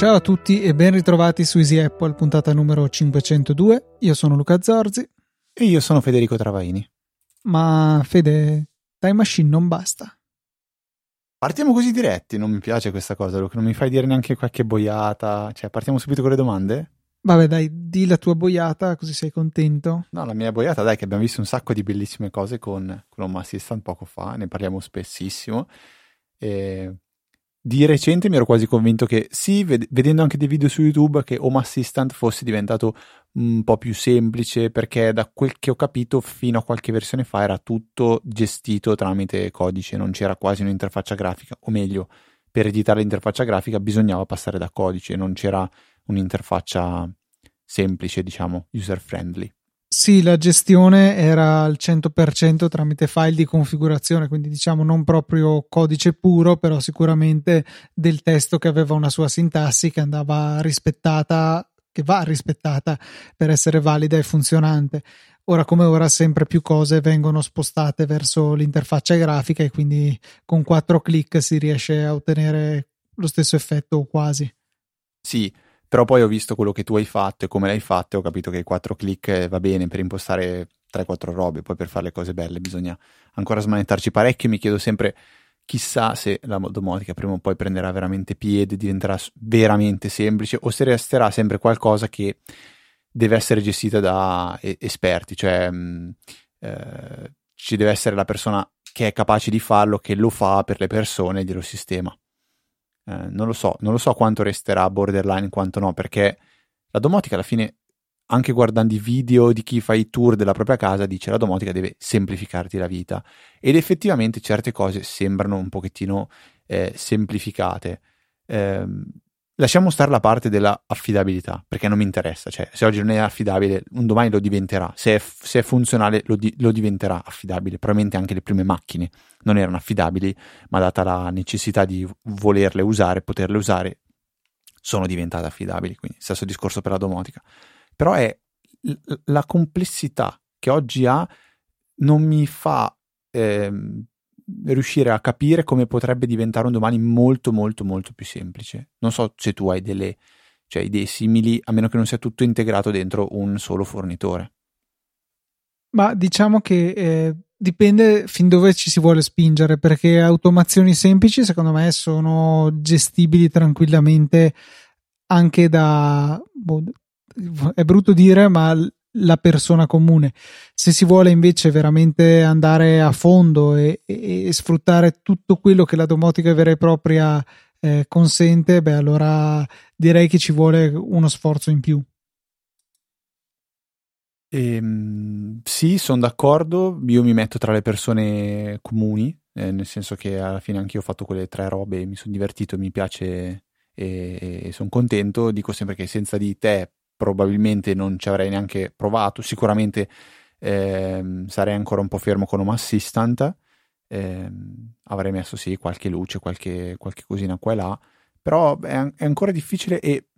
Ciao a tutti e ben ritrovati su Easy Apple, puntata numero 502. Io sono Luca Zorzi. E io sono Federico Travaini. Ma Fede, Time Machine non basta. Partiamo così diretti, non mi piace questa cosa, Luca, non mi fai dire neanche qualche boiata. Cioè, partiamo subito con le domande? Vabbè, dai, di la tua boiata, così sei contento. No, la mia boiata, dai, che abbiamo visto un sacco di bellissime cose con, con Home Assistant poco fa, ne parliamo spessissimo. E di recente mi ero quasi convinto che sì, ved- vedendo anche dei video su YouTube, che Home Assistant fosse diventato un po' più semplice perché da quel che ho capito fino a qualche versione fa era tutto gestito tramite codice, non c'era quasi un'interfaccia grafica, o meglio, per editare l'interfaccia grafica bisognava passare da codice, non c'era un'interfaccia semplice, diciamo, user friendly. Sì, la gestione era al 100% tramite file di configurazione, quindi diciamo non proprio codice puro, però sicuramente del testo che aveva una sua sintassi che andava rispettata, che va rispettata per essere valida e funzionante. Ora come ora sempre più cose vengono spostate verso l'interfaccia grafica e quindi con quattro clic si riesce a ottenere lo stesso effetto o quasi. Sì, però poi ho visto quello che tu hai fatto e come l'hai fatto e ho capito che i quattro clic eh, va bene per impostare 3-4 robe, poi per fare le cose belle bisogna ancora smanettarci parecchio. Mi chiedo sempre, chissà se la domotica prima o poi prenderà veramente piede, diventerà veramente semplice o se resterà sempre qualcosa che deve essere gestita da esperti, cioè mh, eh, ci deve essere la persona che è capace di farlo, che lo fa per le persone e glielo sistema. Eh, non lo so, non lo so quanto resterà borderline, quanto no, perché la domotica alla fine, anche guardando i video di chi fa i tour della propria casa, dice la domotica deve semplificarti la vita. Ed effettivamente certe cose sembrano un pochettino eh, semplificate. Eh, Lasciamo stare la parte della affidabilità, perché non mi interessa, cioè se oggi non è affidabile, un domani lo diventerà, se è, se è funzionale lo, di, lo, diventerà affidabile, probabilmente anche le prime macchine non erano affidabili, ma data la necessità di volerle usare, poterle usare, sono diventate affidabili, quindi stesso discorso per la domotica. Però è la complessità che oggi ha non mi fa eh, riuscire a capire come potrebbe diventare un domani molto molto molto più semplice. Non so se tu hai delle cioè, idee simili, a meno che non sia tutto integrato dentro un solo fornitore. Ma diciamo che eh, dipende fin dove ci si vuole spingere, perché automazioni semplici secondo me sono gestibili tranquillamente anche da... Boh, è brutto dire, ma la persona comune. Se si vuole invece veramente andare a fondo e, e, e sfruttare tutto quello che la domotica vera e propria eh, consente, beh, allora direi che ci vuole uno sforzo in più. Ehm, sì, sono d'accordo. Io mi metto tra le persone comuni, eh, nel senso che alla fine anche io ho fatto quelle tre robe, mi sono divertito, mi piace e, e sono contento. Dico sempre che senza di te probabilmente non ci avrei neanche provato, sicuramente eh, sarei ancora un po' fermo con Home Assistant, eh, avrei messo sì qualche luce, qualche, qualche cosina qua e là, però è, è ancora difficile e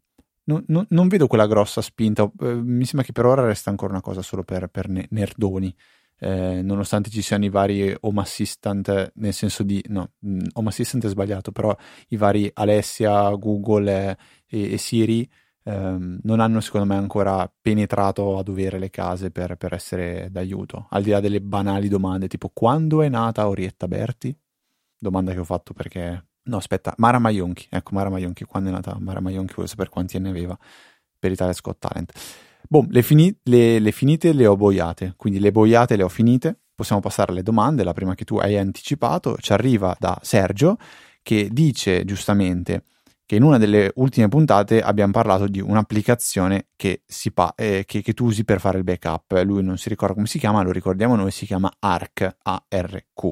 non, non, non, vedo quella grossa spinta, eh, mi sembra che per ora resta ancora una cosa solo per, per nerdoni. Eh, nonostante ci siano i vari home assistant, nel senso di no, mm, home assistant è sbagliato, però i vari Alessia, Google e, e Siri ehm, non hanno secondo me ancora penetrato a dovere le case per, per, essere d'aiuto, al di là delle banali domande tipo quando è nata Orietta Berti? Domanda che ho fatto perché... No, aspetta, Mara Maionchi, ecco Mara Maionchi, quando è nata Mara Maionchi, voglio sapere quanti anni aveva per Italia Scott Talent. Boh, le, fini- le, le finite le ho boiate, quindi le boiate le ho finite, possiamo passare alle domande, la prima che tu hai anticipato ci arriva da Sergio che dice giustamente che in una delle ultime puntate abbiamo parlato di un'applicazione che, pa- eh, che, che, tu usi per fare il backup. Lui non si ricorda come si chiama, lo ricordiamo noi, si chiama ARC, A-R-Q.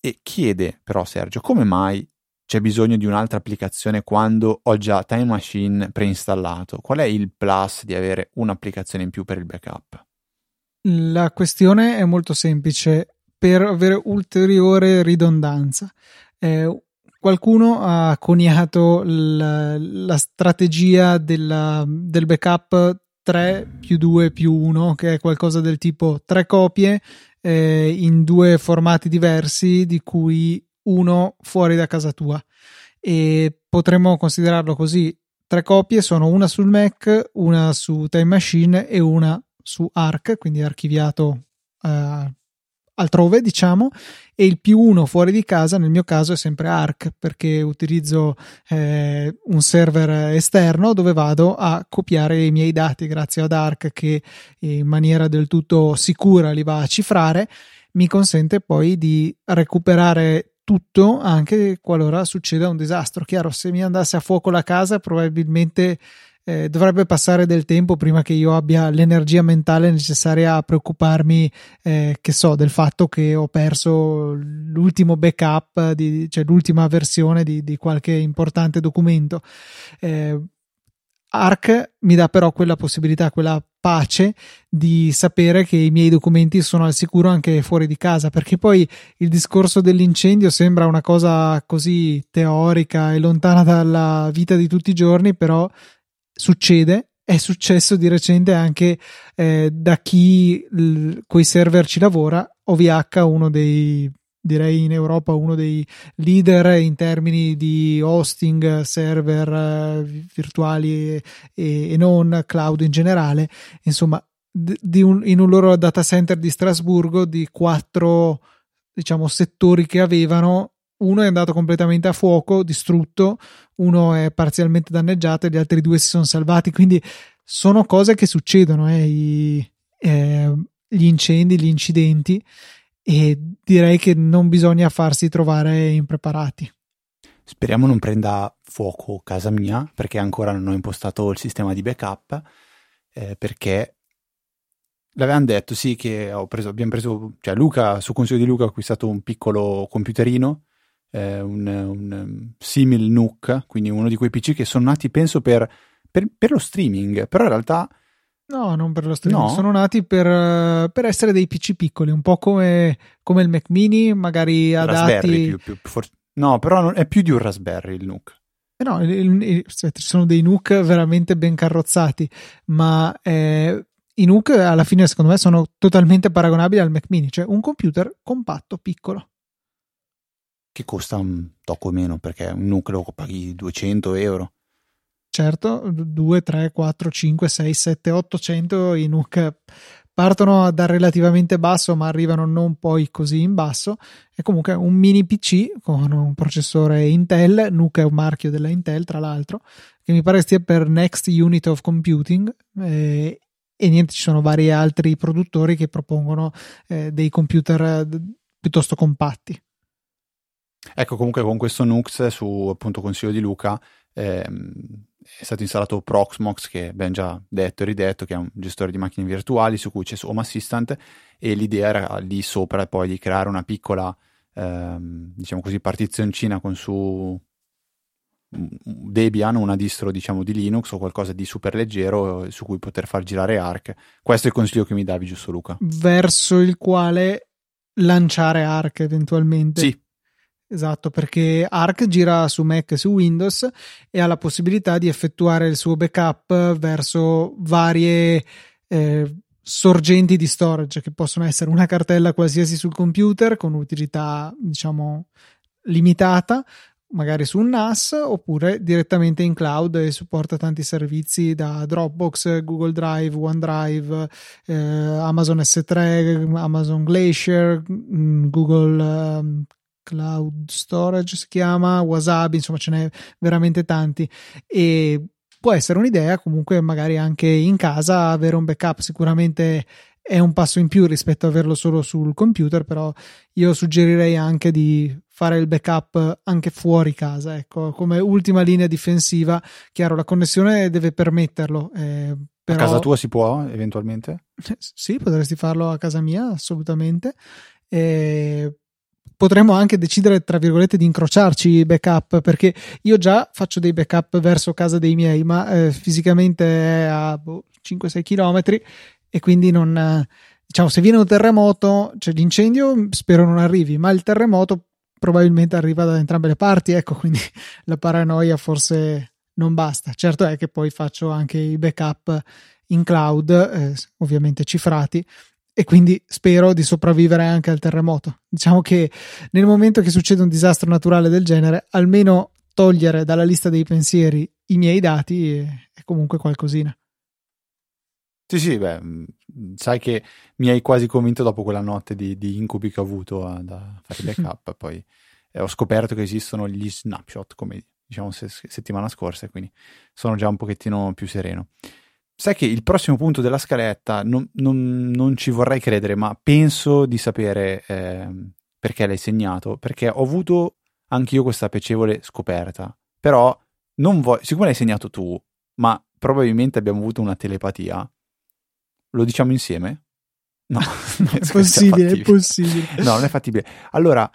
E chiede però Sergio, come mai c'è bisogno di un'altra applicazione quando ho già Time Machine preinstallato? Qual è il plus di avere un'applicazione in più per il backup? La questione è molto semplice, per avere ulteriore ridondanza. Eh, qualcuno ha coniato la, la strategia della, del backup 3 più 2 più 1, che è qualcosa del tipo tre copie eh, in due formati diversi, di cui uno fuori da casa tua. E potremmo considerarlo così: tre copie sono una sul Mac, una su Time Machine e una su Arc, quindi archiviato eh, altrove, diciamo, e il più uno fuori di casa, nel mio caso è sempre Arc, perché utilizzo eh, un server esterno dove vado a copiare i miei dati grazie ad Arc che in maniera del tutto sicura li va a cifrare, mi consente poi di recuperare tutto anche qualora succeda un disastro. Chiaro, se mi andasse a fuoco la casa probabilmente eh, dovrebbe passare del tempo prima che io abbia l'energia mentale necessaria a preoccuparmi, eh, che so, del fatto che ho perso l'ultimo backup, di, cioè l'ultima versione di, di qualche importante documento. Eh, Arc mi dà però quella possibilità, quella pace di sapere che i miei documenti sono al sicuro anche fuori di casa, perché poi il discorso dell'incendio sembra una cosa così teorica e lontana dalla vita di tutti i giorni, però succede è successo di recente anche eh, da chi l- coi server ci lavora OVH uno dei direi in Europa uno dei leader in termini di hosting server eh, virtuali e, e, non cloud in generale. Insomma un, in un loro data center di Strasburgo di quattro diciamo settori che avevano uno è andato completamente a fuoco, distrutto, uno è parzialmente danneggiato e gli altri due si sono salvati. Quindi sono cose che succedono, eh, i, eh, gli incendi, gli incidenti, e direi che non bisogna farsi trovare impreparati. Speriamo non prenda fuoco casa mia perché ancora non ho impostato il sistema di backup. Eh, perché l'avevano detto sì che preso, abbiamo preso, cioè Luca, su consiglio di Luca, ho acquistato un piccolo computerino eh, un, un simil NUC, quindi uno di quei PC che sono nati, penso, per, per, per lo streaming, però in realtà... No, non per lo streaming, no. sono nati per, per, essere dei PC piccoli, un po' come, come il Mac mini, magari adatti... Più, più, più, no, però è più di un Raspberry il NUC. Eh no, il, il, ci sono dei NUC veramente ben carrozzati, ma eh, i NUC alla fine secondo me sono totalmente paragonabili al Mac mini, cioè un computer compatto, piccolo che costa un tocco meno perché un nucleo paghi 200 euro. Certo, 2, 3, 4, 5, 6, 7, 800 i NUC partono da relativamente basso ma arrivano non poi così in basso è comunque un mini PC con un processore Intel NUC è un marchio della Intel tra l'altro che mi pare stia per Next Unit of Computing eh, e niente ci sono vari altri produttori che propongono eh, dei computer piuttosto compatti Ecco, comunque con questo Nux, su appunto consiglio di Luca, ehm, è stato installato Proxmox, che abbiamo già detto e ridetto, che è un gestore di macchine virtuali su cui c'è Home Assistant e l'idea era lì sopra poi di creare una piccola, ehm, diciamo così, partizioncina con su Debian, una distro diciamo di Linux o qualcosa di super leggero su cui poter far girare Arc. Questo è il consiglio che mi davi, giusto Luca? Verso il quale lanciare Arc eventualmente. Sì, Esatto, perché Arc gira su Mac e su Windows e ha la possibilità di effettuare il suo backup verso varie eh, sorgenti di storage che possono essere una cartella qualsiasi sul computer con utilità, diciamo, limitata, magari su un NAS oppure direttamente in cloud e supporta tanti servizi da Dropbox, Google Drive, OneDrive, eh, Amazon S3, Amazon Glacier, mm, Google eh, Cloud Storage si chiama, Wasabi, insomma ce n'è veramente tanti. E può essere un'idea comunque magari anche in casa avere un backup sicuramente è un passo in più rispetto a averlo solo sul computer però io suggerirei anche di fare il backup anche fuori casa ecco come ultima linea difensiva. Chiaro la connessione deve permetterlo eh, però... a casa tua si può eventualmente? sì potresti farlo a casa mia assolutamente. Eh, potremmo anche decidere, tra virgolette, di incrociarci i backup, perché io già faccio dei backup verso casa dei miei, ma eh, fisicamente è a boh, 5-6 km e quindi non... Eh, diciamo, se viene un terremoto, cioè l'incendio spero non arrivi, ma il terremoto probabilmente arriva da entrambe le parti, ecco, quindi la paranoia forse non basta. Certo è che poi faccio anche i backup in cloud, eh, ovviamente cifrati, e quindi spero di sopravvivere anche al terremoto. Diciamo che nel momento che succede un disastro naturale del genere, almeno togliere dalla lista dei pensieri i miei dati è, comunque qualcosina. Sì, sì, beh, mm, sai che mi hai quasi convinto dopo quella notte di, di incubi che ho avuto a, a fare backup, poi eh, ho scoperto che esistono gli snapshot, come diciamo se, settimana scorsa, quindi sono già un pochettino più sereno. Sai che il prossimo punto della scaletta non, non, non ci vorrei credere, ma penso di sapere eh, perché l'hai segnato, perché ho avuto anch'io questa piacevole scoperta, però non voglio, siccome l'hai segnato tu, ma probabilmente abbiamo avuto una telepatia, lo diciamo insieme? No, è possibile, è possibile. No, non è fattibile. Allora,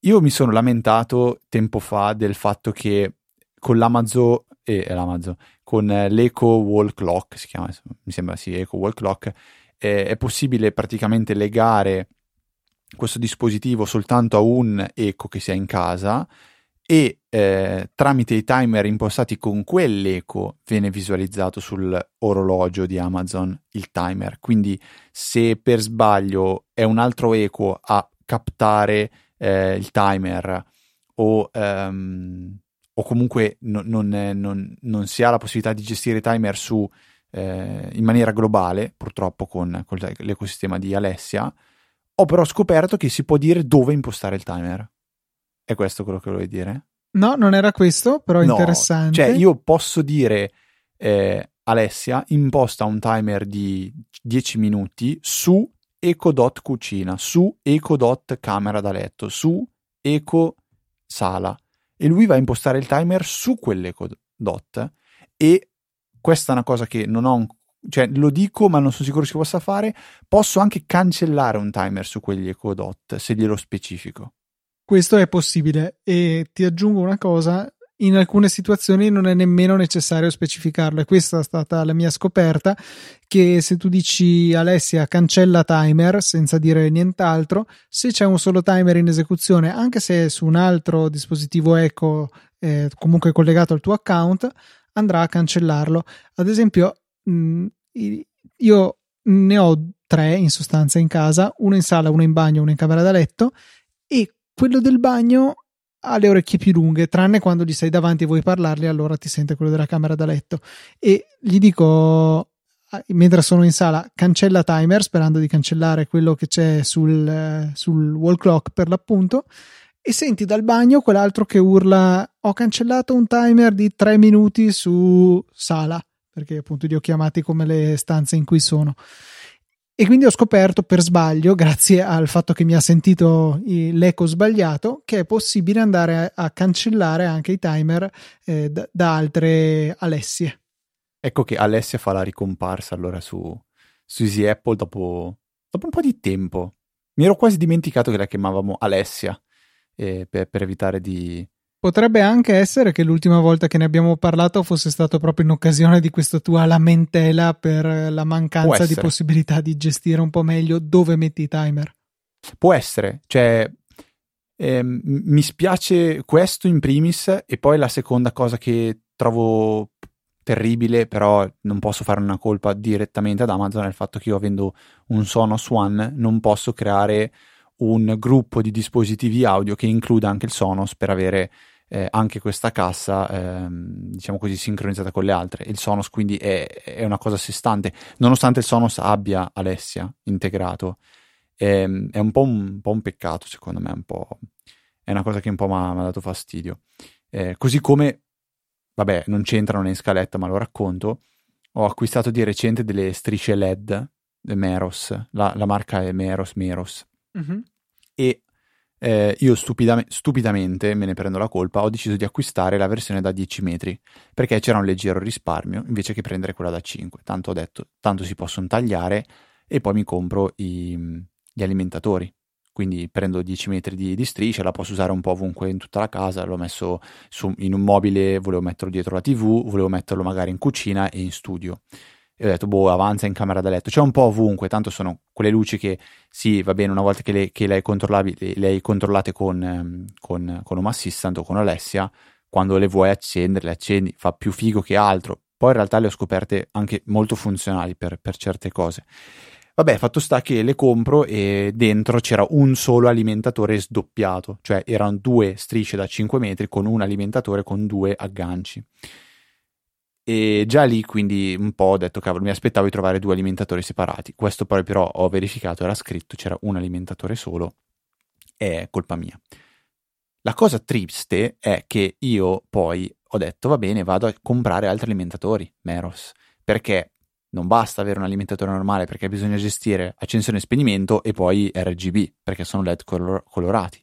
io mi sono lamentato tempo fa del fatto che con l'Amazon, eh, l'Amazon con l'Eco Wall Clock, si chiama, mi sembra sì, Eco Wall Clock, eh, è possibile praticamente legare questo dispositivo soltanto a un Eco che sia in casa e eh, tramite i timer impostati con quell'eco viene visualizzato sull'orologio di Amazon il timer. Quindi se per sbaglio è un altro eco a captare eh, il timer o, um, o comunque no, non, non, non, si ha la possibilità di gestire timer su, eh, in maniera globale, purtroppo con, con l'ecosistema di Alessia, ho però scoperto che si può dire dove impostare il timer. È questo quello che volevi dire? No, non era questo, però è no, interessante. Cioè, io posso dire, eh, Alessia, imposta un timer di 10 minuti su Ecodot cucina, su Ecodot camera da letto, su Eco sala. E lui va a impostare il timer su quell'Ecodot. E questa è una cosa che non ho cioè lo dico ma non sono sicuro si possa fare, posso anche cancellare un timer su quegli Ecodot se glielo specifico. Questo è possibile e ti aggiungo una cosa, in alcune situazioni non è nemmeno necessario specificarlo. E questa è stata la mia scoperta che se tu dici Alessia cancella timer senza dire nient'altro se c'è un solo timer in esecuzione anche se è su un altro dispositivo eco eh, comunque collegato al tuo account andrà a cancellarlo. Ad esempio mh, mm, io ne ho tre in sostanza in casa uno in sala uno in bagno uno in camera da letto e quello del bagno ha le orecchie più lunghe, tranne quando gli sei davanti e vuoi parlargli, allora ti sente quello della camera da letto. E gli dico, mentre sono in sala, cancella timer, sperando di cancellare quello che c'è sul, sul wall clock per l'appunto. E senti dal bagno quell'altro che urla: Ho cancellato un timer di tre minuti su sala, perché appunto li ho chiamati come le stanze in cui sono. E quindi ho scoperto per sbaglio, grazie al fatto che mi ha sentito l'eco sbagliato, che è possibile andare a, cancellare anche i timer eh, da, da, altre Alessie. Ecco che Alessia fa la ricomparsa allora su, su Easy Apple dopo, dopo, un po' di tempo. Mi ero quasi dimenticato che la chiamavamo Alessia eh, per, per evitare di, Potrebbe anche essere che l'ultima volta che ne abbiamo parlato fosse stato proprio in occasione di questa tua lamentela per la mancanza di possibilità di gestire un po' meglio dove metti i timer. Può essere, cioè ehm, mi spiace questo in primis e poi la seconda cosa che trovo terribile, però non posso fare una colpa direttamente ad Amazon è il fatto che io avendo un Sonos One non posso creare un gruppo di dispositivi audio che includa anche il Sonos per avere eh, anche questa cassa, ehm, diciamo così, sincronizzata con le altre. Il Sonos quindi è, è, una cosa a sé stante, nonostante il Sonos abbia Alessia integrato. È, ehm, è un, po un, un, po un, peccato, secondo me, un è una cosa che un po' mi ha dato fastidio. Eh, così come, vabbè, non c'entrano in scaletta, ma lo racconto, ho acquistato di recente delle strisce LED Meros, la, la marca è Meros Meros. Mm-hmm. E eh, io stupidam- stupidamente, me ne prendo la colpa, ho deciso di acquistare la versione da 10 metri perché c'era un leggero risparmio invece che prendere quella da 5. Tanto ho detto, tanto si possono tagliare e poi mi compro i, gli alimentatori. Quindi prendo 10 metri di, di, striscia, la posso usare un po' ovunque in tutta la casa. L'ho messo su, in un mobile, volevo metterlo dietro la TV, volevo metterlo magari in cucina e in studio. E ho detto, boh, avanza in camera da letto. C'è un po' ovunque, tanto sono quelle luci che, sì, va bene, una volta che le, che le hai, le hai controllate con, ehm, con, con Home Assistant o con Alessia, quando le vuoi accendere, le accendi, fa più figo che altro. Poi in realtà le ho scoperte anche molto funzionali per, per certe cose. Vabbè, fatto sta che le compro e dentro c'era un solo alimentatore sdoppiato, cioè erano due strisce da 5 metri con un alimentatore con due agganci. E già lì quindi un po' ho detto cavolo mi aspettavo di trovare due alimentatori separati. Questo poi però ho verificato, era scritto, c'era un alimentatore solo, è colpa mia. La cosa triste è che io poi ho detto va bene, vado a comprare altri alimentatori, Meros, perché non basta avere un alimentatore normale perché bisogna gestire accensione e spegnimento e poi RGB perché sono LED color- colorati.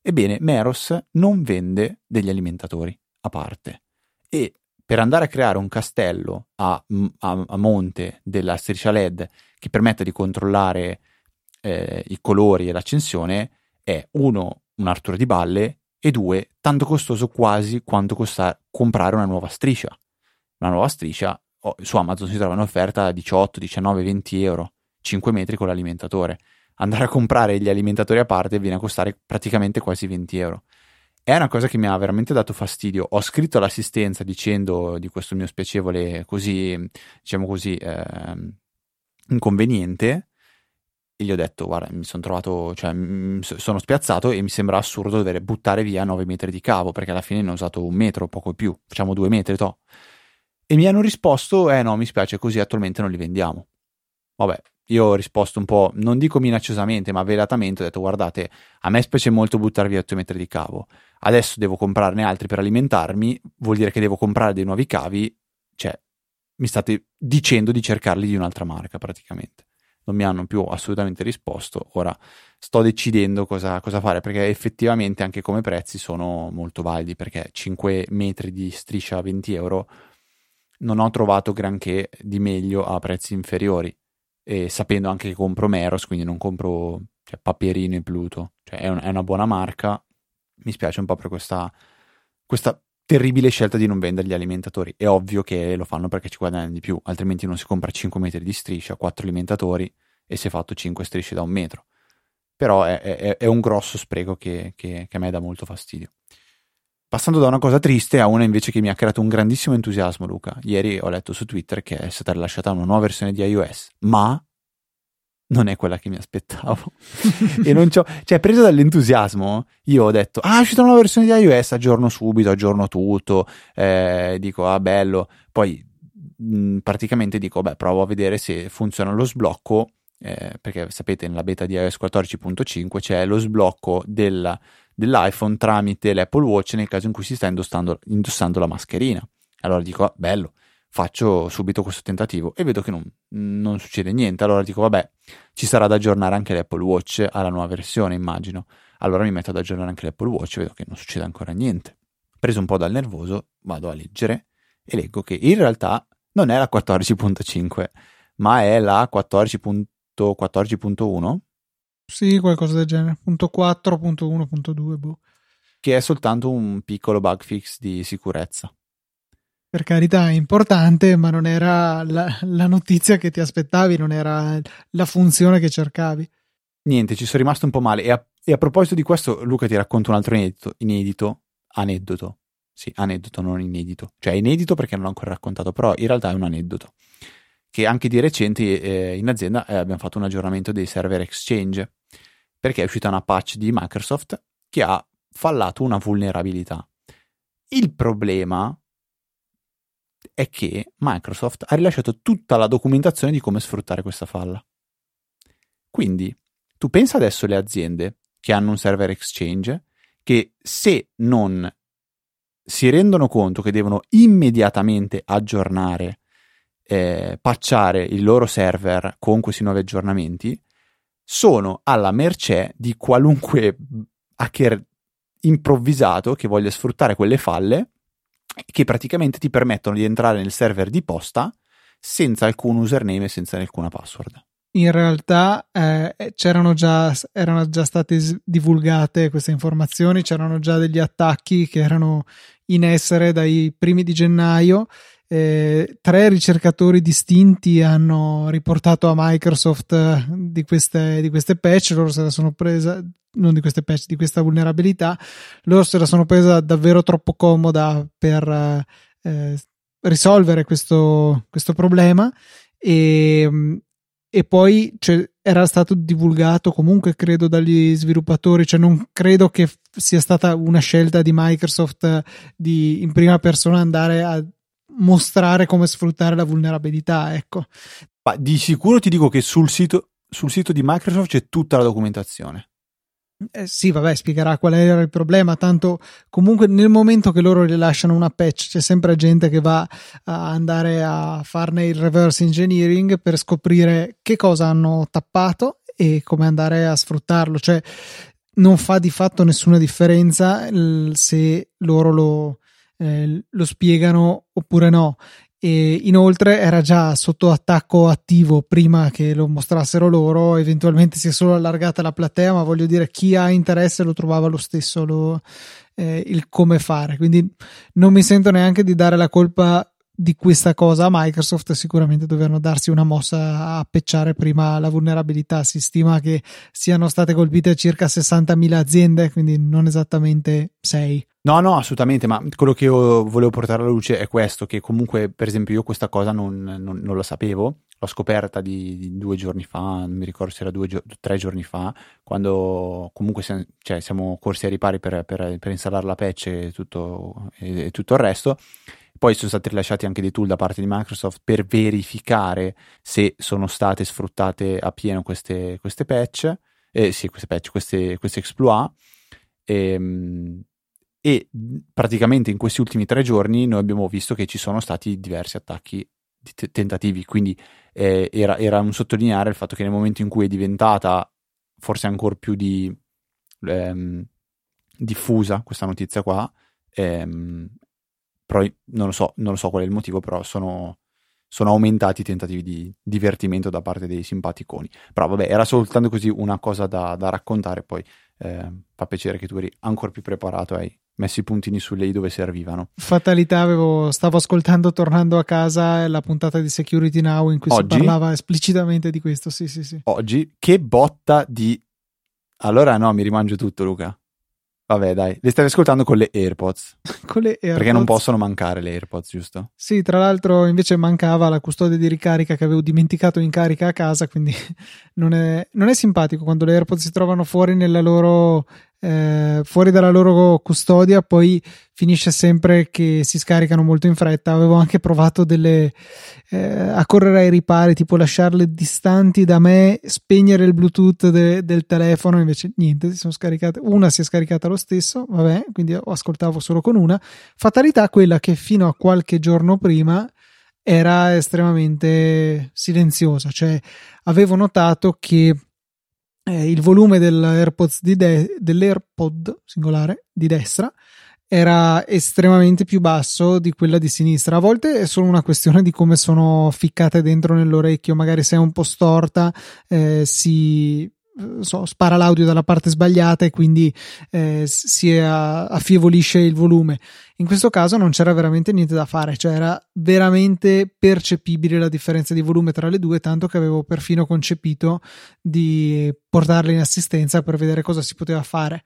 Ebbene, Meros non vende degli alimentatori a parte e per andare a creare un castello a, a, a monte della striscia LED che permetta di controllare eh, i colori e l'accensione è uno, un'artura di balle e due, tanto costoso quasi quanto costa comprare una nuova striscia. Una nuova striscia oh, su Amazon si trova in offerta a 18, 19, 20 euro, 5 metri con l'alimentatore. Andare a comprare gli alimentatori a parte viene a costare praticamente quasi 20 euro è una cosa che mi ha veramente dato fastidio. Ho scritto all'assistenza dicendo di questo mio spiacevole così, diciamo così, eh, inconveniente e gli ho detto, guarda, mi sono trovato, cioè, sono spiazzato e mi sembra assurdo dover buttare via 9 metri di cavo perché alla fine ne ho usato un metro, poco più, facciamo due metri, to. E mi hanno risposto, eh no, mi spiace, così attualmente non li vendiamo. Vabbè, io ho risposto un po', non dico minacciosamente, ma velatamente, ho detto guardate, a me spiace molto buttare via 8 metri di cavo, adesso devo comprarne altri per alimentarmi, vuol dire che devo comprare dei nuovi cavi, cioè mi state dicendo di cercarli di un'altra marca praticamente. Non mi hanno più assolutamente risposto, ora sto decidendo cosa, cosa fare perché effettivamente anche come prezzi sono molto validi perché 5 metri di striscia a 20 euro non ho trovato granché di meglio a prezzi inferiori e sapendo anche che compro Meros, quindi non compro cioè, Paperino e Pluto, cioè è, un, è, una buona marca, mi spiace un po' per questa, questa terribile scelta di non vendere gli alimentatori. È ovvio che lo fanno perché ci guadagnano di più, altrimenti non si compra 5 metri di striscia, 4 alimentatori e si è fatto 5 strisce da un metro. Però è, è, è un grosso spreco che, che, che a me dà molto fastidio. Passando da una cosa triste a una invece che mi ha creato un grandissimo entusiasmo, Luca. Ieri ho letto su Twitter che è stata rilasciata una nuova versione di iOS, ma non è quella che mi aspettavo. e non c'ho, cioè, preso dall'entusiasmo, io ho detto, ah, è uscita una nuova versione di iOS, aggiorno subito, aggiorno tutto, eh, dico, ah, bello. Poi, mh, praticamente dico, beh, provo a vedere se funziona lo sblocco, eh, perché sapete, nella beta di iOS 14.5 c'è lo sblocco della dell'iPhone tramite l'Apple Watch nel caso in cui si sta indossando, indossando la mascherina. Allora dico, ah, bello, faccio subito questo tentativo e vedo che non, non, succede niente. Allora dico, vabbè, ci sarà da aggiornare anche l'Apple Watch alla nuova versione, immagino. Allora mi metto ad aggiornare anche l'Apple Watch e vedo che non succede ancora niente. Preso un po' dal nervoso, vado a leggere e leggo che in realtà non è la 14.5, ma è la 14.14.1 sì, qualcosa del genere. Punto 4, punto 1, punto 2, boh. Che è soltanto un piccolo bug fix di sicurezza. Per carità, è importante, ma non era la, la notizia che ti aspettavi, non era la funzione che cercavi. Niente, ci sono rimasto un po' male. E a, e a proposito di questo, Luca ti racconto un altro inedito, inedito, aneddoto. Sì, aneddoto, non inedito. Cioè, inedito perché non l'ho ancora raccontato, però in realtà è un aneddoto che anche di recente eh, in azienda eh, abbiamo fatto un aggiornamento dei server Exchange perché è uscita una patch di Microsoft che ha fallato una vulnerabilità. Il problema è che Microsoft ha rilasciato tutta la documentazione di come sfruttare questa falla. Quindi tu pensa adesso alle aziende che hanno un server Exchange che se non si rendono conto che devono immediatamente aggiornare, eh, patchare il loro server con questi nuovi aggiornamenti, sono alla mercé di qualunque hacker improvvisato che voglia sfruttare quelle falle che praticamente ti permettono di entrare nel server di posta senza alcun username e senza alcuna password. In realtà eh, c'erano già, erano già state divulgate queste informazioni, c'erano già degli attacchi che erano in essere dai primi di gennaio eh, tre ricercatori distinti hanno riportato a Microsoft eh, di queste, di queste patch, loro se la sono presa, non di queste patch, di questa vulnerabilità, loro se la sono presa davvero troppo comoda per eh, risolvere questo, questo problema. E, e poi cioè, era stato divulgato comunque credo dagli sviluppatori. Cioè non credo che sia stata una scelta di Microsoft di in prima persona andare a mostrare come sfruttare la vulnerabilità ecco ma di sicuro ti dico che sul sito, sul sito di Microsoft c'è tutta la documentazione eh sì, vabbè, spiegherà qual era il problema. Tanto comunque nel momento che loro rilasciano una patch, c'è sempre gente che va a andare a farne il reverse engineering per scoprire che cosa hanno tappato e come andare a sfruttarlo. Cioè, non fa di fatto nessuna differenza se loro lo, eh, lo spiegano oppure no. E inoltre era già sotto attacco attivo prima che lo mostrassero loro eventualmente si è solo allargata la platea ma voglio dire chi ha interesse lo trovava lo stesso lo, eh, il come fare. Quindi non mi sento neanche di dare la colpa di questa cosa a Microsoft sicuramente dovevano darsi una mossa a pecciare prima la vulnerabilità. Si stima che siano state colpite circa 60.000 aziende quindi non esattamente 6 No, no, assolutamente, ma quello che io volevo portare alla luce è questo, che comunque, per esempio, io questa cosa non, non, non la sapevo, l'ho scoperta di, di, due giorni fa, non mi ricordo se era due, tre giorni fa, quando comunque siamo, cioè, siamo corsi ai ripari per, per, per, installare la patch e tutto, e, e tutto il resto. Poi sono stati rilasciati anche dei tool da parte di Microsoft per verificare se sono state sfruttate a pieno queste, queste patch, eh, sì, queste patch, queste, queste exploit. E, ehm, e praticamente in questi ultimi tre giorni noi abbiamo visto che ci sono stati diversi attacchi t- tentativi, quindi eh, era, era, un sottolineare il fatto che nel momento in cui è diventata forse ancora più di, ehm, diffusa questa notizia qua, ehm, però non lo, so, non lo so qual è il motivo, però sono, sono aumentati i tentativi di divertimento da parte dei simpaticoni. Però vabbè, era soltanto così una cosa da, da raccontare, poi eh, fa piacere che tu eri ancora più preparato, hai messo i puntini su lei dove servivano. Fatalità, avevo, stavo ascoltando tornando a casa la puntata di Security Now in cui Oggi, si parlava esplicitamente di questo, sì sì sì. Oggi, che botta di... Allora no, mi rimangio tutto Luca. Vabbè, dai, le stavi ascoltando con le AirPods. con le AirPods. Perché non possono mancare le AirPods, giusto? Sì, tra l'altro invece mancava la custodia di ricarica che avevo dimenticato in carica a casa, quindi non è, non è simpatico quando le AirPods si trovano fuori nella loro eh, fuori dalla loro custodia, poi finisce sempre che si scaricano molto in fretta. Avevo anche provato delle, eh, a correre ai ripari, tipo lasciarle distanti da me, spegnere il Bluetooth de, del telefono, invece niente, si sono scaricate. Una si è scaricata lo stesso, vabbè, quindi ascoltavo solo con una. Fatalità quella che fino a qualche giorno prima era estremamente silenziosa, cioè avevo notato che eh, il volume dell'AirPods di de- dell'AirPod singolare di destra era estremamente più basso di quella di sinistra. A volte è solo una questione di come sono ficcate dentro nell'orecchio, magari se è un po' storta eh, si so, spara l'audio dalla parte sbagliata e quindi eh, si affievolisce il volume. In questo caso non c'era veramente niente da fare, cioè era veramente percepibile la differenza di volume tra le due, tanto che avevo perfino concepito di portarle in assistenza per vedere cosa si poteva fare.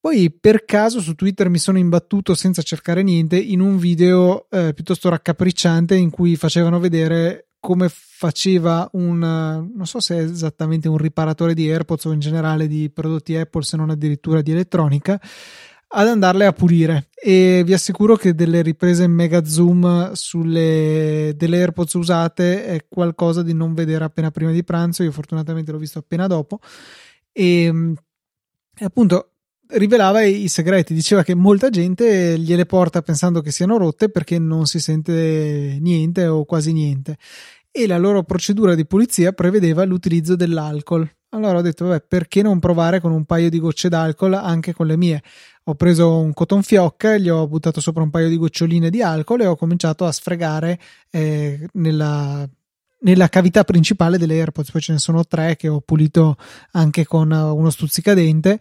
Poi per caso su Twitter mi sono imbattuto senza cercare niente in un video eh, piuttosto raccapricciante in cui facevano vedere come faceva un non so se è esattamente un riparatore di AirPods o in generale di prodotti Apple se non addirittura di elettronica ad andarle a pulire. E vi assicuro che delle riprese mega zoom sulle delle AirPods usate è qualcosa di non vedere appena prima di pranzo. Io fortunatamente l'ho visto appena dopo. E, e appunto rivelava i segreti, diceva che molta gente gliele porta pensando che siano rotte perché non si sente niente o quasi niente e la loro procedura di pulizia prevedeva l'utilizzo dell'alcol. Allora ho detto, vabbè, perché non provare con un paio di gocce d'alcol anche con le mie? Ho preso un cotton fioc, gli ho buttato sopra un paio di goccioline di alcol e ho cominciato a sfregare eh, nella, nella cavità principale delle AirPods. Poi ce ne sono tre che ho pulito anche con uno stuzzicadente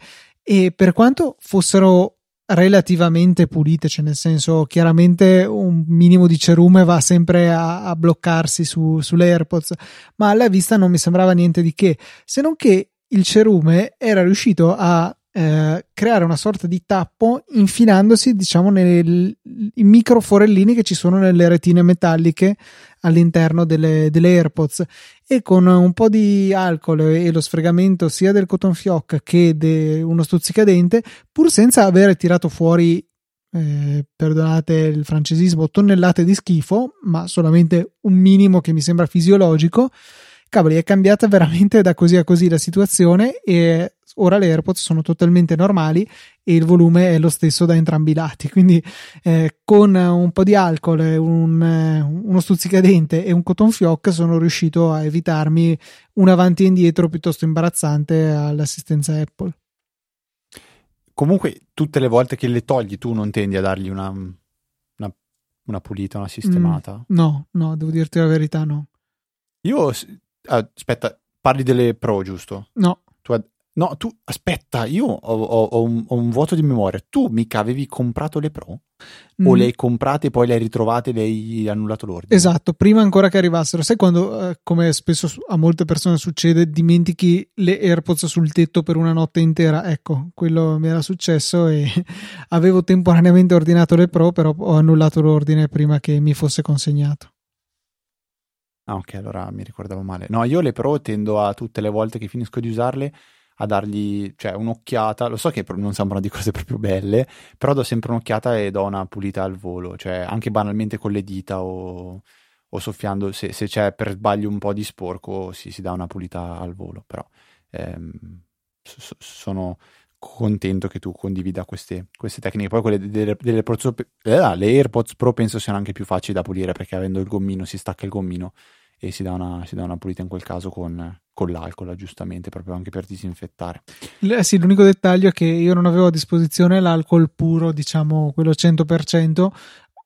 e per quanto fossero relativamente pulite, cioè nel senso chiaramente un minimo di cerume va sempre a, a bloccarsi su, sulle AirPods, ma alla vista non mi sembrava niente di che, se non che il cerume era riuscito a eh, creare una sorta di tappo infilandosi diciamo nei micro forellini che ci sono nelle retine metalliche all'interno delle, delle AirPods. E con un po' di alcol e lo sfregamento sia del cotton fioc che di uno stuzzicadente pur senza aver tirato fuori eh, perdonate il francesismo tonnellate di schifo ma solamente un minimo che mi sembra fisiologico cavoli è cambiata veramente da così a così la situazione e ora le AirPods sono totalmente normali e il volume è lo stesso da entrambi i lati quindi eh, con un po' di alcol un, eh, uno stuzzicadente e un cotton fioc sono riuscito a evitarmi un avanti e indietro piuttosto imbarazzante all'assistenza Apple comunque tutte le volte che le togli tu non tendi a dargli una, una, una pulita, una sistemata? Mm, no, no, devo dirti la verità, no. Io aspetta, parli delle Pro, giusto? No. Tu, no, tu aspetta, io ho, ho, ho, un, ho, un, vuoto di memoria. Tu mica avevi comprato le Pro? Mm. O le hai comprate e poi le hai ritrovate e le hai annullato l'ordine? Esatto, prima ancora che arrivassero. Sai quando, eh, come spesso a molte persone succede, dimentichi le AirPods sul tetto per una notte intera? Ecco, quello mi era successo e avevo temporaneamente ordinato le Pro, però ho annullato l'ordine prima che mi fosse consegnato. Ah, ok, allora mi ricordavo male. No, io le Pro tendo a tutte le volte che finisco di usarle a dargli cioè, un'occhiata. Lo so che non sembrano di cose proprio belle, però do sempre un'occhiata e do una pulita al volo, cioè anche banalmente con le dita o, o soffiando. Se, se, c'è per sbaglio un po' di sporco, sì, si dà una pulita al volo. Però ehm, so, sono contento che tu condivida queste, queste tecniche. Poi quelle delle, delle AirPods, eh, le AirPods Pro penso siano anche più facili da pulire perché avendo il gommino si stacca il gommino e si dà una, si dà una pulita in quel caso con, con l'alcol, giustamente, proprio anche per disinfettare. Eh sì, l'unico dettaglio è che io non avevo a disposizione l'alcol puro, diciamo quello 100%,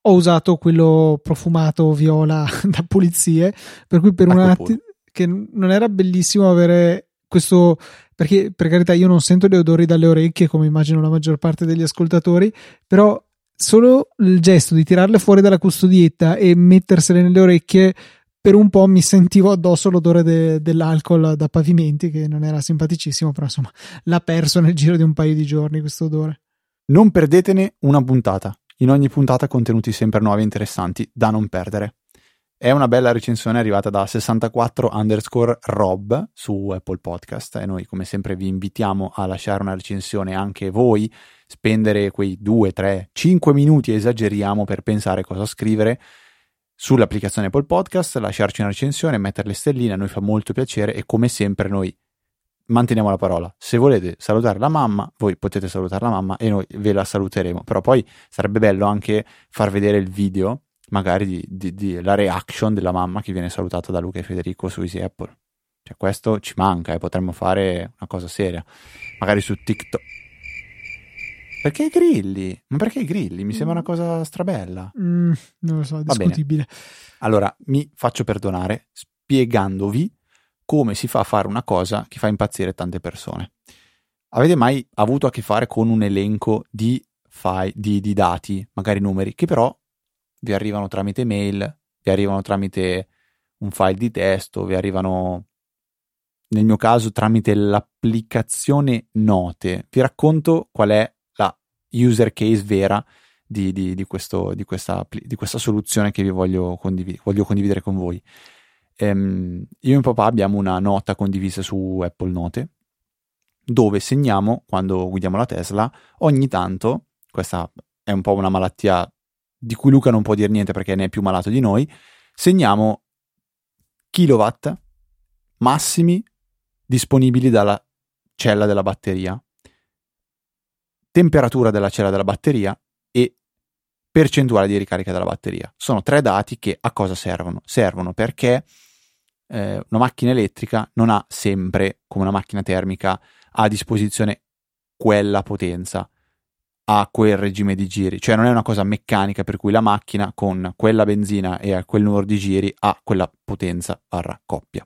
ho usato quello profumato viola da pulizie, per cui per un attimo che non era bellissimo avere questo perché per carità io non sento gli odori dalle orecchie come immagino la maggior parte degli ascoltatori, però solo il gesto di tirarle fuori dalla custodietta e mettersele nelle orecchie per un po' mi sentivo addosso l'odore de- dell'alcol da pavimenti, che non era simpaticissimo, però insomma l'ha perso nel giro di un paio di giorni questo odore. Non perdetene una puntata. In ogni puntata contenuti sempre nuovi e interessanti da non perdere. È una bella recensione arrivata da 64 underscore Rob su Apple Podcast e noi come sempre vi invitiamo a lasciare una recensione anche voi, spendere quei 2, 3, 5 minuti esageriamo per pensare cosa scrivere sull'applicazione Apple Podcast, lasciarci una recensione, mettere le stelline, a noi fa molto piacere e come sempre noi manteniamo la parola. Se volete salutare la mamma, voi potete salutare la mamma e noi ve la saluteremo. Però poi sarebbe bello anche far vedere il video, magari di, di, di la reaction della mamma che viene salutata da Luca e Federico su Easy Apple. Cioè questo ci manca e potremmo fare una cosa seria. Magari su TikTok. Perché i grilli? Ma perché i grilli? Mi sembra una cosa strabella. Mm, non lo so, discutibile. Allora, mi faccio perdonare spiegandovi come si fa a fare una cosa che fa impazzire tante persone. Avete mai avuto a che fare con un elenco di, file, di, di dati, magari numeri, che però vi arrivano tramite mail, vi arrivano tramite un file di testo, vi arrivano nel mio caso tramite l'applicazione Note. Vi racconto qual è user case vera di, di, di, questo, di, questa, questa soluzione che vi voglio, condivid- voglio condividere con voi. Ehm, io e mio papà abbiamo una nota condivisa su Apple Note dove segniamo, quando guidiamo la Tesla, ogni tanto, questa è un po' una malattia di cui Luca non può dire niente perché ne è più malato di noi, segniamo kilowatt massimi disponibili dalla cella della batteria temperatura della cella della batteria e percentuale di ricarica della batteria. Sono tre dati che a cosa servono? Servono perché eh, una macchina elettrica non ha sempre, come una macchina termica, a disposizione quella potenza, a quel regime di giri, cioè non è una cosa meccanica per cui la macchina con quella benzina e a quel numero di giri ha quella potenza barra coppia.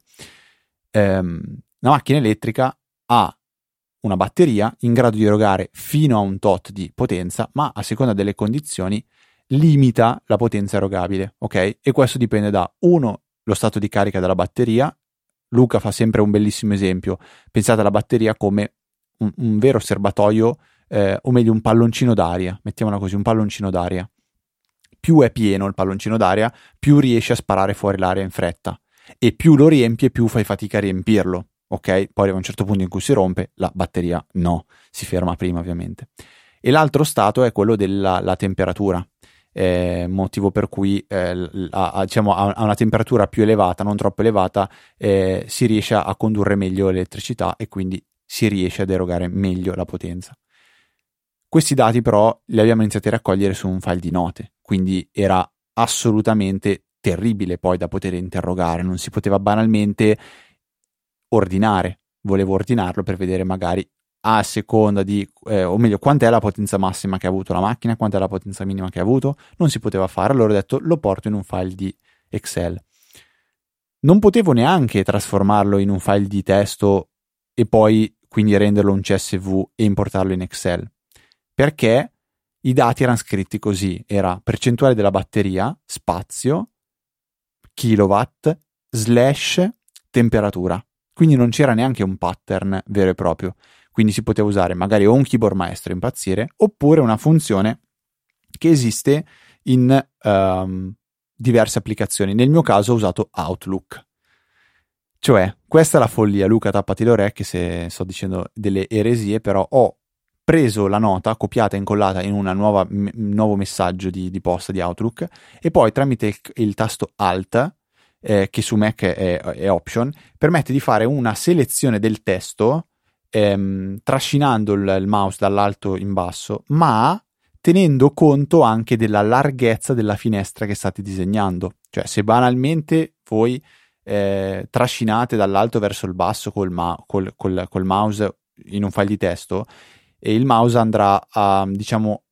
Ehm, una macchina elettrica ha una batteria in grado di erogare fino a un tot di potenza, ma a seconda delle condizioni limita la potenza erogabile, ok? E questo dipende da uno, lo stato di carica della batteria. Luca fa sempre un bellissimo esempio. Pensate alla batteria come un, un vero serbatoio, eh, o meglio un palloncino d'aria, mettiamola così, un palloncino d'aria. Più è pieno il palloncino d'aria, più riesce a sparare fuori l'aria in fretta e più lo riempie, più fai fatica a riempirlo. Ok? Poi arriva un certo punto in cui si rompe, la batteria no, si ferma prima ovviamente. E l'altro stato è quello della temperatura. Eh, motivo per cui eh, a, diciamo, a, una temperatura più elevata, non troppo elevata, eh, si riesce a condurre meglio l'elettricità e quindi si riesce ad erogare meglio la potenza. Questi dati però li abbiamo iniziati a raccogliere su un file di note, quindi era assolutamente terribile poi da poter interrogare, non si poteva banalmente ordinare, volevo ordinarlo per vedere magari a seconda di, eh, o meglio, quant'è la potenza massima che ha avuto la macchina, quant'è la potenza minima che ha avuto, non si poteva fare, allora ho detto lo porto in un file di Excel. Non potevo neanche trasformarlo in un file di testo e poi quindi renderlo un CSV e importarlo in Excel, perché i dati erano scritti così, era percentuale della batteria, spazio, kilowatt, slash, temperatura. Quindi non c'era neanche un pattern vero e proprio. Quindi si poteva usare magari o un keyboard maestro impazzire, oppure una funzione che esiste in um, diverse applicazioni. Nel mio caso ho usato Outlook. Cioè, questa è la follia, Luca, tappati le orecchie se sto dicendo delle eresie, però ho preso la nota, copiata e incollata in un m- nuovo messaggio di, di, posta di Outlook e poi tramite il, il tasto Alt eh, che su Mac è, è, option, permette di fare una selezione del testo ehm, trascinando il, il mouse dall'alto in basso, ma tenendo conto anche della larghezza della finestra che state disegnando. Cioè, se banalmente voi eh, trascinate dall'alto verso il basso col, ma- col, col, col, mouse in un file di testo, e il mouse andrà a, diciamo,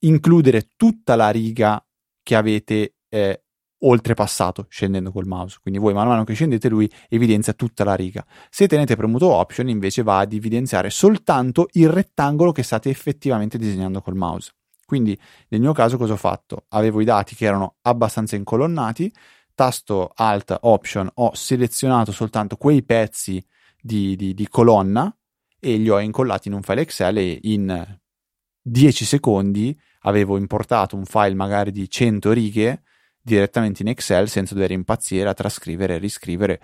includere tutta la riga che avete eh, oltrepassato scendendo col mouse. Quindi voi man mano che scendete lui evidenzia tutta la riga. Se tenete premuto option invece va ad evidenziare soltanto il rettangolo che state effettivamente disegnando col mouse. Quindi nel mio caso cosa ho fatto? Avevo i dati che erano abbastanza incolonnati, tasto alt option ho selezionato soltanto quei pezzi di, di, di colonna e li ho incollati in un file Excel e in 10 secondi avevo importato un file magari di 100 righe direttamente in Excel senza dover impazzire a trascrivere e riscrivere.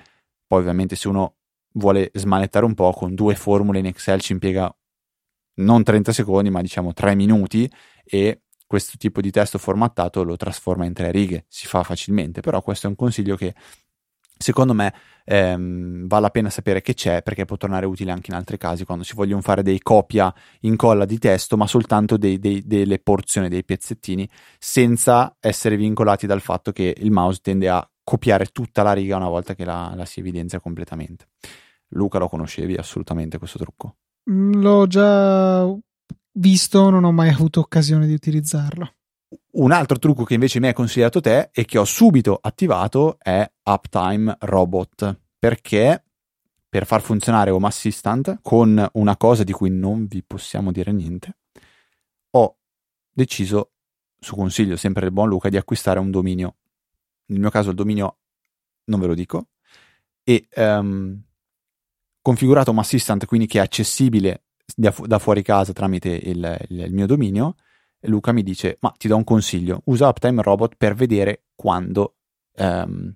Poi ovviamente se uno vuole smanettare un po' con due formule in Excel ci impiega non 30 secondi ma diciamo 3 minuti e questo tipo di testo formattato lo trasforma in tre righe, si fa facilmente, però questo è un consiglio che secondo me ehm, vale la pena sapere che c'è perché può tornare utile anche in altri casi quando si vogliono fare dei copia incolla di testo ma soltanto dei, dei, delle porzioni, dei pezzettini senza essere vincolati dal fatto che il mouse tende a copiare tutta la riga una volta che la, la si evidenzia completamente. Luca lo conoscevi assolutamente questo trucco? Mm, l'ho già visto, non ho mai avuto occasione di utilizzarlo. Un altro trucco che invece mi hai consigliato te e che ho subito attivato è Uptime Robot, perché? Per far funzionare Home Assistant con una cosa di cui non vi possiamo dire niente, ho deciso, su consiglio sempre del buon Luca, di acquistare un dominio. Nel mio caso il dominio non ve lo dico, e um, configurato Home Assistant, quindi che è accessibile da, fu- da fuori casa tramite il, il, il mio dominio, Luca mi dice, ma ti do un consiglio, usa Uptime Robot per vedere quando, um,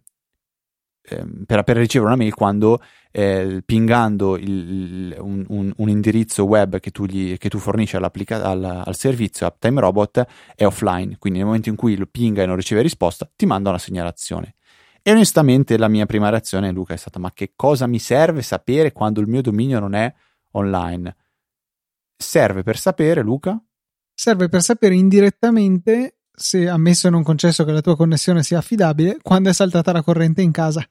um, per, per, ricevere una mail quando eh, pingando il, un, un, un, indirizzo web che tu, gli, che tu fornisci al, al, servizio Uptime Robot è offline, quindi nel momento in cui lo pinga e non riceve risposta ti manda una segnalazione. E onestamente la mia prima reazione, Luca, è stata: ma che cosa mi serve sapere quando il mio dominio non è online? Serve per sapere, Luca, serve per sapere indirettamente se ammesso e non concesso che la tua connessione sia affidabile, quando è saltata la corrente in casa.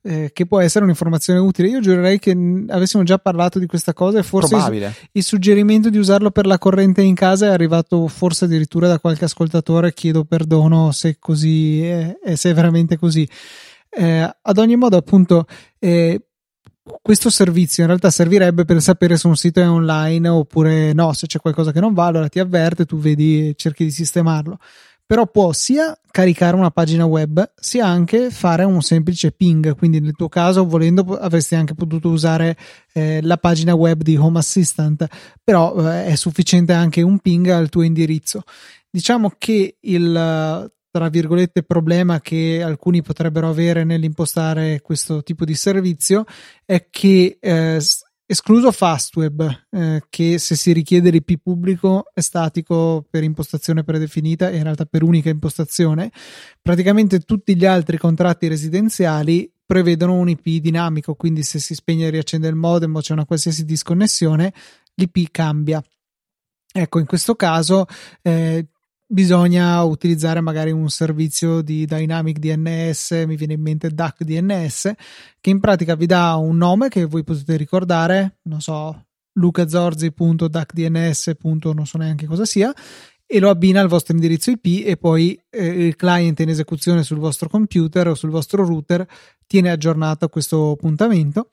Eh, che può essere un'informazione utile. Io giurerei che avessimo già parlato di questa cosa e forse il, il, suggerimento di usarlo per la corrente in casa è arrivato forse addirittura da qualche ascoltatore. Chiedo perdono se così è, se è veramente così. Eh, ad ogni modo, appunto, eh, questo servizio in realtà servirebbe per sapere se un sito è online oppure no, se c'è qualcosa che non va, allora ti avverte, tu vedi e cerchi di sistemarlo. Però può sia caricare una pagina web, sia anche fare un semplice ping. Quindi, nel tuo caso, volendo, avresti anche potuto usare eh, la pagina web di Home Assistant, però eh, è sufficiente anche un ping al tuo indirizzo. Diciamo che il tra virgolette problema che alcuni potrebbero avere nell'impostare questo tipo di servizio è che eh, escluso Fastweb eh, che se si richiede l'IP pubblico è statico per impostazione predefinita e in realtà per unica impostazione. Praticamente tutti gli altri contratti residenziali prevedono un IP dinamico quindi se si spegne e riaccende il modem o c'è una qualsiasi disconnessione l'IP cambia. Ecco in questo caso eh, bisogna utilizzare magari un servizio di Dynamic DNS, mi viene in mente DAC DNS, che in pratica vi dà un nome che voi potete ricordare, non so, lucazorzi.dacdns. non so neanche cosa sia, e lo abbina al vostro indirizzo IP e poi eh, il client in esecuzione sul vostro computer o sul vostro router tiene aggiornato questo appuntamento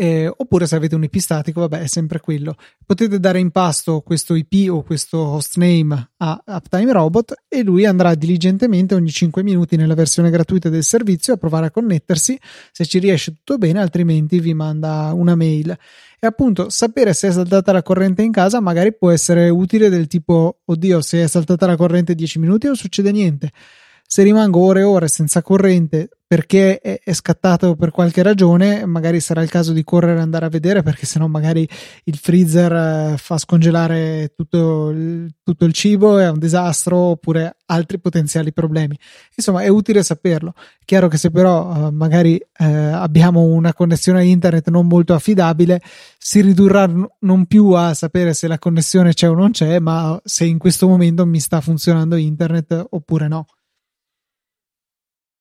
eh, oppure se avete un IP statico, vabbè, è sempre quello. Potete dare in pasto questo IP o questo hostname a Uptime Robot e lui andrà diligentemente ogni 5 minuti nella versione gratuita del servizio a provare a connettersi. Se ci riesce tutto bene, altrimenti vi manda una mail. E appunto sapere se è saltata la corrente in casa magari può essere utile del tipo, oddio, se è saltata la corrente 10 minuti non succede niente se rimango ore e ore senza corrente perché è, scattato per qualche ragione, magari sarà il caso di correre e andare a vedere perché sennò magari il freezer eh, fa scongelare tutto il, tutto il cibo, è un disastro oppure altri potenziali problemi. Insomma, è utile saperlo. Chiaro che se però eh, magari eh, abbiamo una connessione a internet non molto affidabile, si ridurrà n- non più a sapere se la connessione c'è o non c'è, ma se in questo momento mi sta funzionando internet oppure no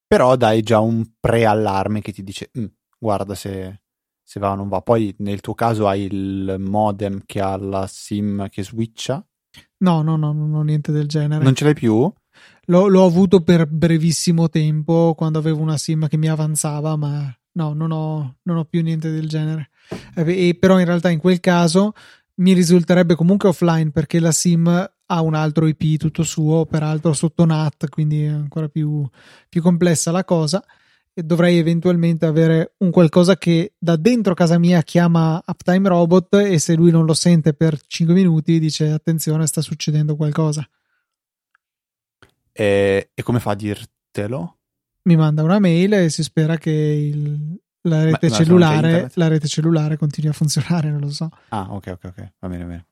però dai già un preallarme che ti dice mm, guarda se, se, va o non va. Poi nel tuo caso hai il modem che ha la SIM che switcha? No, no, no, non ho niente del genere. Non ce l'hai più? L'ho, l'ho avuto per brevissimo tempo quando avevo una SIM che mi avanzava, ma no, non ho, non ho più niente del genere. Eh, però in realtà in quel caso mi risulterebbe comunque offline perché la SIM ha un altro IP tutto suo, peraltro sotto NAT, quindi è ancora più, più complessa la cosa. E dovrei eventualmente avere un qualcosa che da dentro casa mia chiama Uptime Robot e se lui non lo sente per 5 minuti dice attenzione sta succedendo qualcosa. E, e come fa a dirtelo? Mi manda una mail e si spera che il, la, rete ma, cellulare, la rete cellulare continui a funzionare, non lo so. Ah ok ok ok, va bene bene.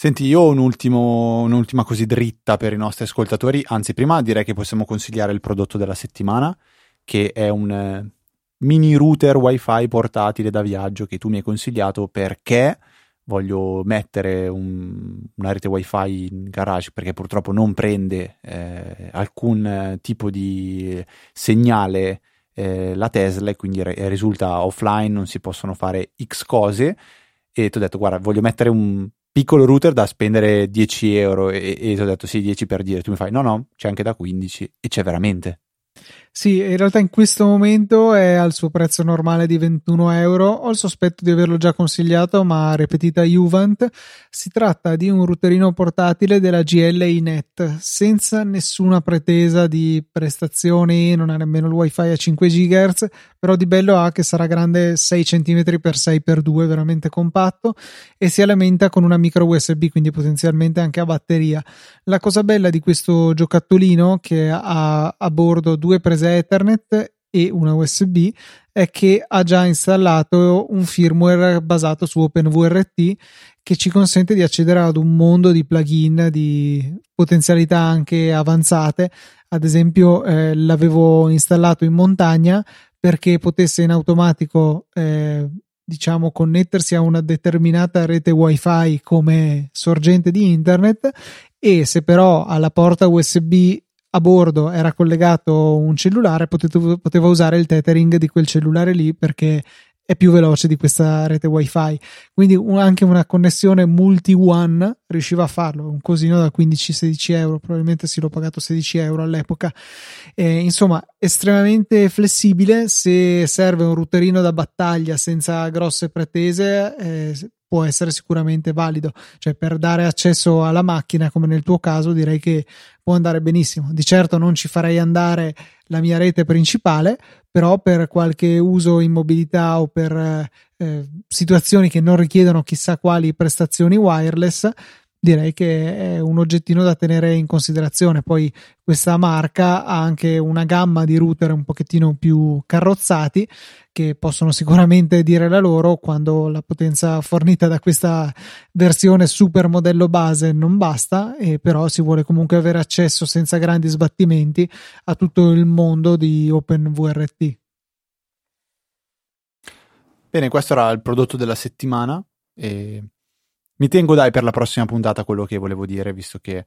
Senti, io ho un ultimo, un'ultima così dritta per i nostri ascoltatori, anzi prima direi che possiamo consigliare il prodotto della settimana, che è un eh, mini router wifi portatile da viaggio che tu mi hai consigliato perché voglio mettere un, una rete wifi in garage perché purtroppo non prende eh, alcun tipo di segnale eh, la Tesla e quindi re- risulta offline, non si possono fare X cose. E ti ho detto guarda voglio mettere un piccolo router da spendere 10 euro. E, e ti ho detto sì 10 per dire. Tu mi fai no no c'è anche da 15 e c'è veramente sì, in realtà in questo momento è al suo prezzo normale di 21 euro. Ho il sospetto di averlo già consigliato, ma ripetita Juvent. Si tratta di un routerino portatile della GLI Net, senza nessuna pretesa di prestazioni, non ha nemmeno il wifi a 5 GHz, però di bello ha che sarà grande 6 cm x 6 x 2, veramente compatto, e si alimenta con una micro USB, quindi potenzialmente anche a batteria. La cosa bella di questo giocattolino che ha a bordo due prese Ethernet e una USB è che ha già installato un firmware basato su OpenVRT che ci consente di accedere ad un mondo di plugin di potenzialità anche avanzate. Ad esempio, eh, l'avevo installato in montagna perché potesse in automatico eh, diciamo connettersi a una determinata rete wifi come sorgente di internet e se però alla porta USB a bordo era collegato un cellulare, potevo, poteva usare il tethering di quel cellulare lì perché è più veloce di questa rete wifi. Quindi un, anche una connessione multi one riusciva a farlo un cosino da 15-16 euro probabilmente sì l'ho pagato 16 euro all'epoca. Eh, insomma estremamente flessibile se serve un routerino da battaglia senza grosse pretese eh, può essere sicuramente valido. Cioè, per dare accesso alla macchina, come nel tuo caso, direi che può andare benissimo. Di certo non ci farei andare la mia rete principale, però per qualche uso in mobilità o per eh, situazioni che non richiedono chissà quali prestazioni wireless, direi che è un oggettino da tenere in considerazione. Poi questa marca ha anche una gamma di router un pochettino più carrozzati che possono sicuramente dire la loro quando la potenza fornita da questa versione super modello base non basta e però si vuole comunque avere accesso senza grandi sbattimenti a tutto il mondo di OpenVRT. Bene, questo era il prodotto della settimana e mi tengo dai per la prossima puntata quello che volevo dire, visto che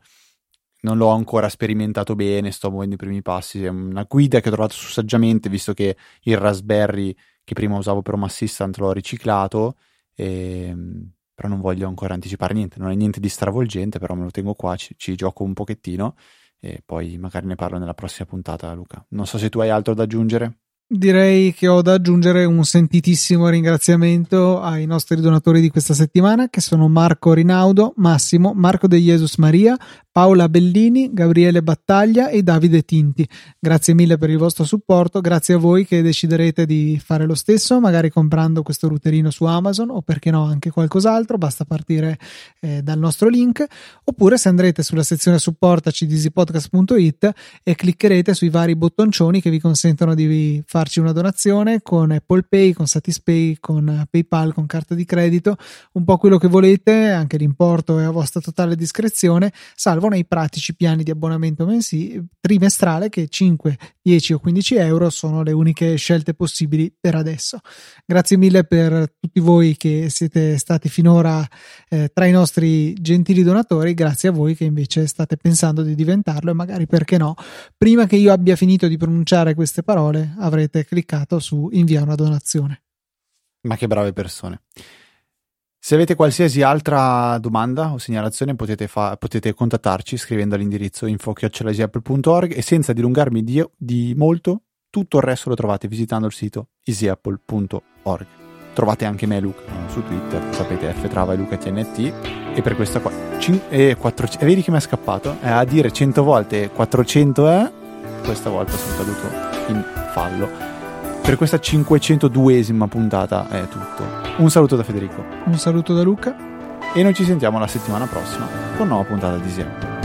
non l'ho ancora sperimentato bene, sto muovendo i primi passi. È una guida che ho trovato su Saggiamente, visto che il Raspberry che prima usavo per Home Assistant l'ho riciclato, e... Ehm, però non voglio ancora anticipare niente. Non è niente di stravolgente, però me lo tengo qua, ci, ci gioco un pochettino e poi magari ne parlo nella prossima puntata, Luca. Non so se tu hai altro da aggiungere direi che ho da aggiungere un sentitissimo ringraziamento ai nostri donatori di questa settimana che sono Marco Rinaudo, Massimo, Marco De Jesus Maria, Paola Bellini, Gabriele Battaglia e Davide Tinti. Grazie mille per il vostro supporto, grazie a voi che deciderete di fare lo stesso, magari comprando questo routerino su Amazon o perché no anche qualcos'altro, basta partire eh, dal nostro link, oppure se andrete sulla sezione supportaci di e cliccherete sui vari bottoncioni che vi consentono di farci una donazione con Apple Pay, con Satispay, con PayPal, con carta di credito, un po' quello che volete, anche l'importo è a vostra totale discrezione, salvo servono i pratici piani di abbonamento mensi, trimestrale che 5, 10 o 15 euro sono le uniche scelte possibili per adesso. Grazie mille per tutti voi che siete stati finora eh, tra i nostri gentili donatori, grazie a voi che invece state pensando di diventarlo e magari perché no, prima che io abbia finito di pronunciare queste parole avrete cliccato su invia una donazione. Ma che brave persone. Se avete qualsiasi altra domanda o segnalazione potete, fa- potete contattarci scrivendo all'indirizzo info.apple.org e senza dilungarmi di, di molto, tutto il resto lo trovate visitando il sito easyapple.org. Trovate anche me Luca su Twitter, sapete ftrava e lucatnt e per questa qua cin- e 400, e vedi che mi è scappato? Eh, a dire 100 volte 400 è questa volta sono caduto in fallo per questa 502esima puntata è tutto. Un saluto da Federico. Un saluto da Luca. E noi ci sentiamo la settimana prossima con nuova puntata di Sia.